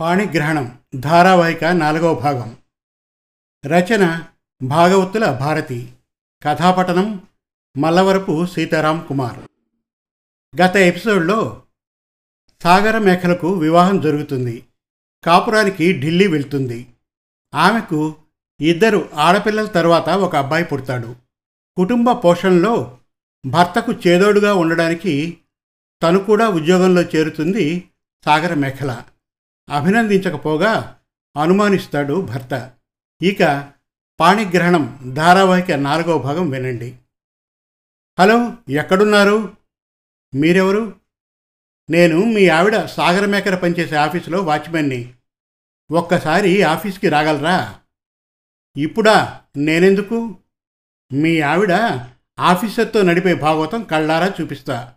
పాణిగ్రహణం ధారావాహిక నాలుగవ భాగం. రచన భాగవతుల భారతి. కథాపటనం మల్లవరపు సీతారాం కుమార్. గత ఎపిసోడ్లో సాగర మేఖలకు వివాహం జరుగుతుంది. కాపురానికి ఢిల్లీ వెళ్తుంది. ఆమెకు ఇద్దరు ఆడపిల్లల తర్వాత ఒక అబ్బాయి పుడతాడు. కుటుంబ పోషణలో భర్తకు చేదోడుగా ఉండడానికి తను కూడా ఉద్యోగంలో చేరుతుంది సాగర మేఖల. అభినందించకపోగా అనుమానిస్తాడు భర్త. ఇక పాణిగ్రహణం ధారావాహిక నాలుగవ భాగం వినండి. హలో ఎక్కడున్నారు? మీరెవరు? నేను మీ ఆవిడ సాగర మేకర పనిచేసే ఆఫీసులో వాచ్మెన్ని. ఒక్కసారి ఆఫీస్కి రాగలరా? ఇప్పుడా? నేనెందుకు? మీ ఆవిడ ఆఫీసర్తో నడిపే భాగవతం కళ్ళారా చూపిస్తా.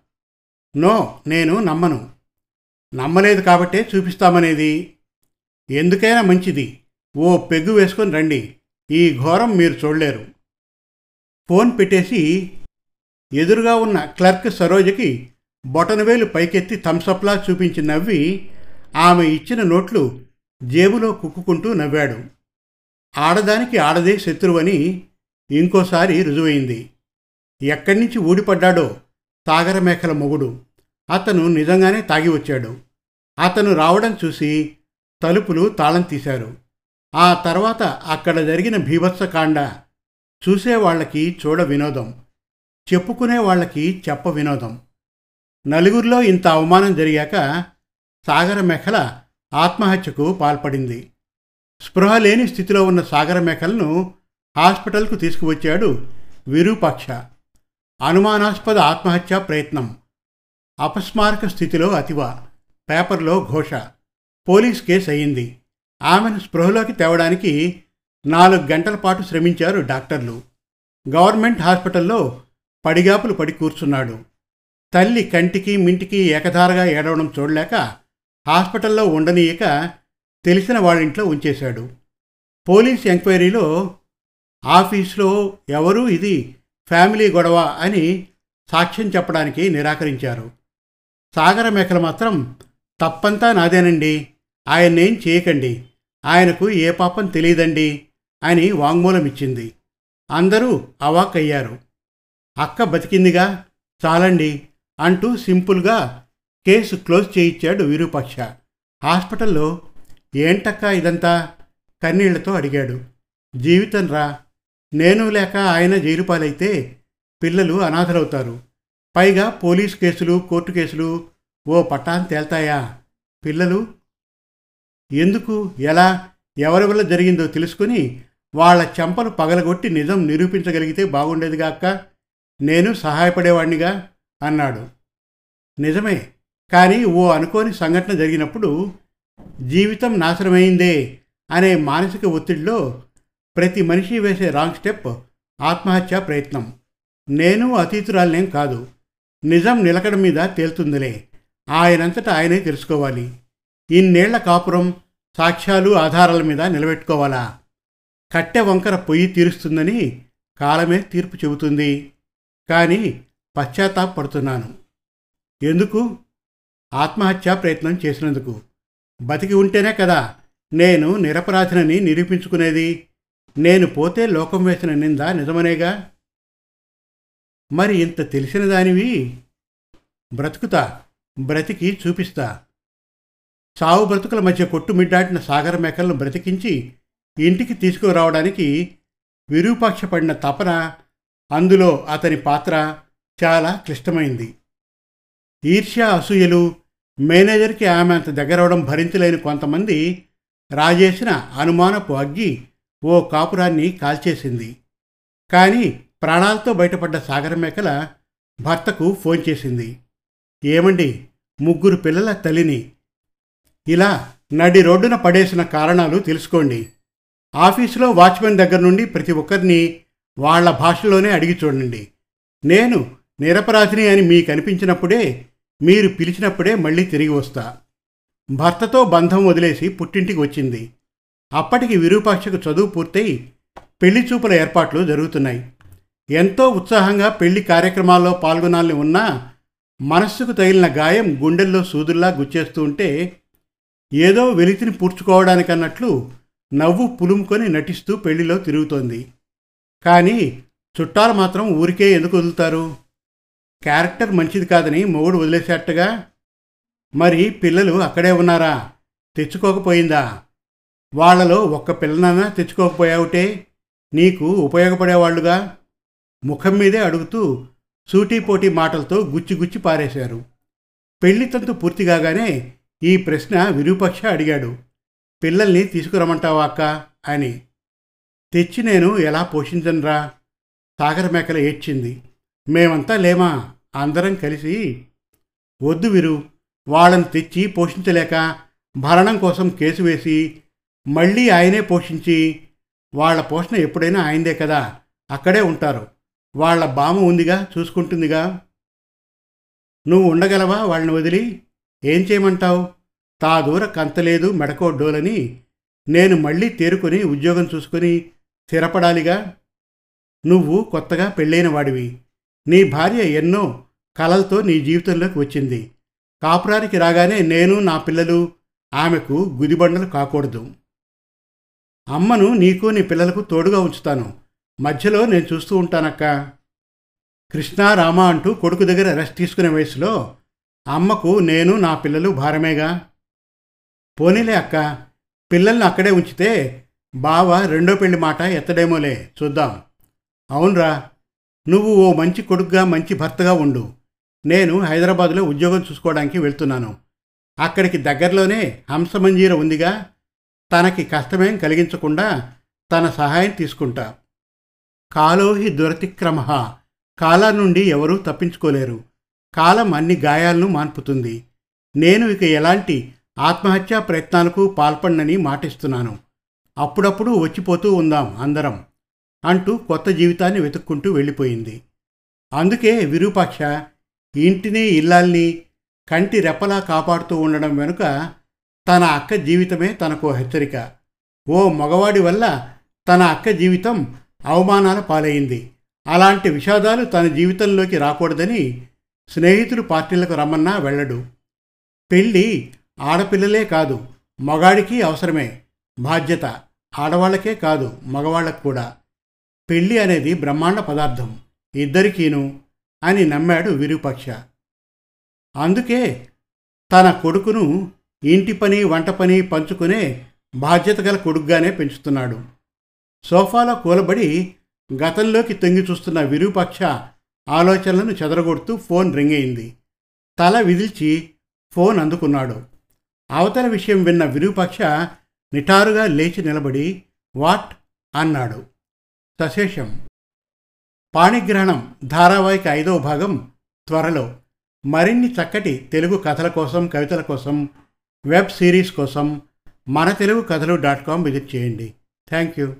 నో నేను నమ్మను. నమ్మలేదు కాబట్టే చూపిస్తామనేది. ఎందుకైనా మంచిది. ఓ పెగ్గు వేసుకొని రండి. ఈ ఘోరం మీరు చూడలేరు. ఫోన్ పెట్టేసి ఎదురుగా ఉన్న క్లర్క్ సరోజకి బొటనవేలు పైకెత్తి థమ్సప్లా చూపించి నవ్వి ఆమె ఇచ్చిన నోట్లు జేబులో కుక్కుకుంటూ నవ్వాడు. ఆడదానికి ఆడదే శత్రువని ఇంకోసారి రుజువైంది. ఎక్కడి నుంచి ఊడిపడ్డాడో సాగర మేకల మొగుడు. అతను నిజంగానే తాగి వచ్చాడు. అతను రావడం చూసి తలుపులు తాళం తీశారు. ఆ తర్వాత అక్కడ జరిగిన భీభత్సకాండ చూసేవాళ్ళకి చూడ వినోదం చెప్పుకునే వాళ్ళకి చెప్ప వినోదం. నలుగురిలో ఇంత అవమానం జరిగాక సాగర మేఖల ఆత్మహత్యకు పాల్పడింది. స్పృహ లేని స్థితిలో ఉన్న సాగర మేఖలను హాస్పిటల్కు తీసుకువచ్చాడు విరూపాక్ష. అనుమానాస్పద ఆత్మహత్య ప్రయత్నం. అపస్మారక స్థితిలో అతివ. పేపర్లో ఘోష. పోలీస్ కేసు అయింది. ఆమెను స్పృహలోకి తేవడానికి నాలుగు గంటల పాటు శ్రమించారు డాక్టర్లు. గవర్నమెంట్ హాస్పిటల్లో పడిగాపులు పడి కూర్చున్నాడు. తల్లి కంటికి మింటికి ఏకధారగా ఏడవడం చూడలేక హాస్పిటల్లో ఉండనీయక తెలిసిన వాళ్ళింట్లో ఉంచేశాడు. పోలీస్ ఎంక్వైరీలో ఆఫీస్లో ఎవరూ ఇది ఫ్యామిలీ గొడవ అని సాక్ష్యం చెప్పడానికి నిరాకరించారు. సాగర మేకలు మాత్రం తప్పంతా నాదేనండి. ఆయన్నేం చేయకండి. ఆయనకు ఏ పాపం తెలియదండి అని వాంగ్మూలమిచ్చింది. అందరూ అవాక్కయ్యారు. అక్క బతికిందిగా చాలండి అంటూ సింపుల్గా కేసు క్లోజ్ చేయించాడు విరూపక్ష. హాస్పిటల్లో ఏంటక్క ఇదంతా? కన్నీళ్ళతో అడిగాడు. జీవితం రా. నేను లేక ఆయన జైలుపాలైతే పిల్లలు అనాథలవుతారు. పైగా పోలీస్ కేసులు కోర్టు కేసులు ఓ పట్టాన్ తేల్తాయా? పిల్లలు ఎందుకు ఎలా ఎవరి వల్ల జరిగిందో తెలుసుకుని వాళ్ళ చెంపలు పగలగొట్టి నిజం నిరూపించగలిగితే బాగుండేదిగా నేను సహాయపడేవాణ్ణిగా అన్నాడు. నిజమే కానీ ఓ అనుకోని సంఘటన జరిగినప్పుడు జీవితం నాశనమైందే అనే మానసిక ఒత్తిడిలో ప్రతి మనిషి వేసే రాంగ్ స్టెప్ ఆత్మహత్య ప్రయత్నం. నేను అతీతురాలనేం కాదు. నిజం నిలకడ మీద తేలుతుందిలే. ఆయనంతటా ఆయనే తెలుసుకోవాలి. ఇన్నేళ్ళ కాపురం సాక్ష్యాలు ఆధారాల మీద నిలబెట్టుకోవాలా? కట్టె వంకర పొయ్యి తీరుస్తుందని కాలమే తీర్పు చెబుతుంది. కానీ పశ్చాత్తాపడుతున్నాను ఎందుకు? ఆత్మహత్యా ప్రయత్నం చేసినందుకు. బతికి ఉంటేనే కదా నేను నిరపరాధినని నిరూపించుకునేది. నేను పోతే లోకం వేసిన నింద నిజమనేగా? మరి ఇంత తెలిసిన దానివి? బ్రతుకుతా. బ్రతికి చూపిస్తా. సావు బ్రతుకుల మధ్య కొట్టుమిడ్డాటిన సాగర మేకలను బ్రతికించి ఇంటికి తీసుకురావడానికి విరూపాక్షపడిన తపన అందులో అతని పాత్ర చాలా క్లిష్టమైంది. ఈర్ష్య అసూయలు మేనేజర్కి ఆమె అంత దగ్గరవడం భరించలేని కొంతమంది రాజేసిన అనుమానపు అగ్గి ఓ కాపురాన్ని కాల్చేసింది. కానీ ప్రాణాలతో బయటపడ్డ సాగర మేకల భర్తకు ఫోన్ చేసింది. ఏమండి? ముగ్గురు పిల్లల తల్లిని. ఇలా నడి రోడ్డున పడేసిన కారణాలు తెలుసుకోండి. ఆఫీసులో వాచ్మెన్ దగ్గర నుండి ప్రతి ఒక్కరిని వాళ్ళ భాషలోనే అడిగి చూడండి. నేను నిరపరాధిని అని మీకు అనిపించినప్పుడే మీరు పిలిచినప్పుడే మళ్ళీ తిరిగి వస్తా. భర్తతో బంధం వదిలేసి పుట్టింటికి వచ్చింది. అప్పటికి విరూపాక్షకు చదువు పూర్తయి పెళ్ళి చూపుల ఏర్పాట్లు జరుగుతున్నాయి. ఎంతో ఉత్సాహంగా పెళ్ళి కార్యక్రమాల్లో పాల్గొనాలని ఉన్నా మనస్సుకు తగిలిన గాయం గుండెల్లో సూదుల్లా గుచ్చేస్తూ ఉంటే ఏదో వెలితిని పూడ్చుకోవడానికన్నట్లు నవ్వు పులుముకొని నటిస్తూ పెళ్ళిలో తిరుగుతోంది. కానీ చుట్టాలు మాత్రం ఊరికే ఎందుకు వదులుతారు? క్యారెక్టర్ మంచిది కాదని మొగుడు వదిలేసేట్టుగా మరి పిల్లలు అక్కడే ఉన్నారా? తెచ్చుకోకపోయిందా? వాళ్ళలో ఒక్క పిల్లనన్నా తెచ్చుకోకపోయావుటే నీకు ఉపయోగపడేవాళ్ళుగా ముఖం మీదే అడుగుతూ సూటీపోటీ మాటలతో గుచ్చి గుచ్చి పారేశారు. పెళ్ళి తంతు పూర్తి కాగానే ఈ ప్రశ్న విరూపక్ష అడిగాడు. పిల్లల్ని తీసుకురమంటావా అక్క? అని. తెచ్చి నేను ఎలా పోషించనురా? సాగర మేకల ఏడ్చింది. మేమంతా లేమా? అందరం కలిసి. వద్దు విరు వాళ్ళని తెచ్చి పోషించలేక భరణం కోసం కేసు వేసి మళ్ళీ ఆయనే పోషించి వాళ్ళ పోషణ ఎప్పుడైనా ఆయనదే కదా అక్కడే ఉంటారు. వాళ్ళ బామ ఉందిగా చూసుకుంటుందిగా. నువ్వు ఉండగలవా? వాళ్ళని వదిలి. ఏం చేయమంటావు? తా దూర కంతలేదు మెడకోడ్డోలని నేను మళ్ళీ తేరుకొని ఉద్యోగం చూసుకొని స్థిరపడాలిగా. నువ్వు కొత్తగా పెళ్ళైన వాడివి. నీ భార్య ఎన్నో కలలతో నీ జీవితంలోకి వచ్చింది. కాపురానికి రాగానే నేను నా పిల్లలు ఆమెకు గుదిబండలు కాకూడదు. అమ్మను నీకు నీ పిల్లలకు తోడుగా ఉంచుతాను. మధ్యలో నేను చూస్తూ ఉంటానక్క. కృష్ణ రామ అంటూ కొడుకు దగ్గర రెస్ట్ తీసుకునే వయసులో అమ్మకు నేను నా పిల్లలు భారమేగా. పోనీలే అక్క పిల్లల్ని అక్కడే ఉంచితే బావ రెండో పెళ్ళి మాట ఎత్తడేమోలే చూద్దాం. అవునరా నువ్వు ఓ మంచి కొడుకుగా మంచి భర్తగా ఉండు. నేను హైదరాబాదులో ఉద్యోగం చూసుకోవడానికి వెళ్తున్నాను. అక్కడికి దగ్గరలోనే హంసమంజీర ఉందిగా. తనకి కష్టమేం కలిగించకుండా తన సహాయం తీసుకుంటా. కాలోహి దురతిక్రమ. కాలం నుండి ఎవరూ తప్పించుకోలేరు. కాలం అన్ని గాయాలను మాన్పుతుంది. నేను ఇక ఎలాంటి ఆత్మహత్యా ప్రయత్నాలకు పాల్పడనని మాటిస్తున్నాను. అప్పుడప్పుడు వచ్చిపోతూ ఉందాం అందరం అంటూ కొత్త జీవితాన్ని వెతుక్కుంటూ వెళ్ళిపోయింది. అందుకే విరూపాక్ష ఇంటిని ఇల్లాల్ని కంటి రెప్పలా కాపాడుతూ ఉండడం వెనుక తన అక్క జీవితమే తనకు హెచ్చరిక. ఓ మగవాడి వల్ల తన అక్క జీవితం అవమానాల పాలైంది. అలాంటి విషాదాలు తన జీవితంలోకి రాకూడదని స్నేహితులు పార్టీలకు రమ్మన్నా వెళ్ళడు. పెళ్ళి ఆడపిల్లలే కాదు మగాడికి అవసరమే బాధ్యత ఆడవాళ్ళకే కాదు మగవాళ్ళకు కూడా. పెళ్ళి అనేది బ్రహ్మాండ పదార్థం ఇద్దరికీను అని నమ్మాడు విరూపక్ష. అందుకే తన కొడుకును ఇంటి పని వంట పని పంచుకునే బాధ్యత గల కొడుకుగానే పెంచుతున్నాడు. సోఫాలో కూలబడి గతంలోకి తొంగి చూస్తున్న విరూపక్ష ఆలోచనలను చెదరగొడుతూ ఫోన్ రింగ్ అయింది. తల విదిల్చి ఫోన్ అందుకున్నాడు. అవతల విషయం విన్న విరూపక్ష నిటారుగా లేచి నిలబడి వాట్? అన్నాడు. సశేషం. పాణిగ్రహణం ధారావాహిక ఐదవ భాగం త్వరలో. మరిన్ని చక్కటి తెలుగు కథల కోసం కవితల కోసం వెబ్ సిరీస్ కోసం మన తెలుగు కథలు డాట్ కామ్ విజిట్ చేయండి. Thank you.